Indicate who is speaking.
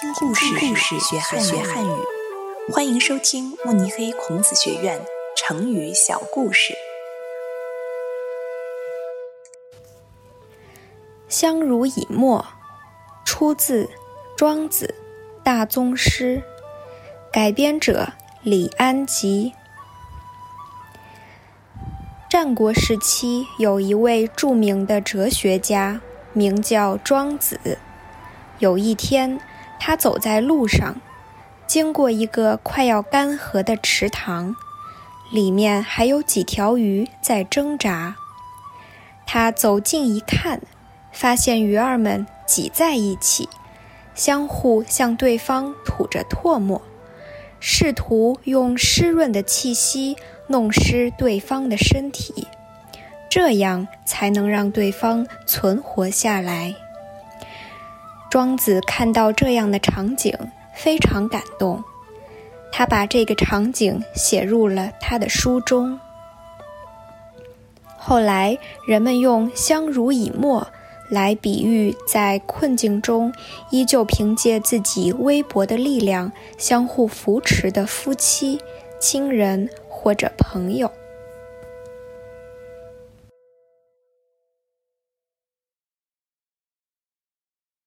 Speaker 1: 听故事，故事学汉学汉语。欢迎收听慕尼黑孔子学院成语小故事。
Speaker 2: 相濡以沫，出自《庄子·大宗师》，改编者李安吉。战国时期，有一位著名的哲学家，名叫庄子。有一天，他走在路上，经过一个快要干涸的池塘，里面还有几条鱼在挣扎。他走近一看，发现鱼儿们挤在一起，相互向对方吐着唾沫，试图用湿润的气息。弄湿对方的身体，这样才能让对方存活下来。庄子看到这样的场景，非常感动，他把这个场景写入了他的书中。后来，人们用“相濡以沫”来比喻在困境中依旧凭借自己微薄的力量相互扶持的夫妻、亲人。或者朋友。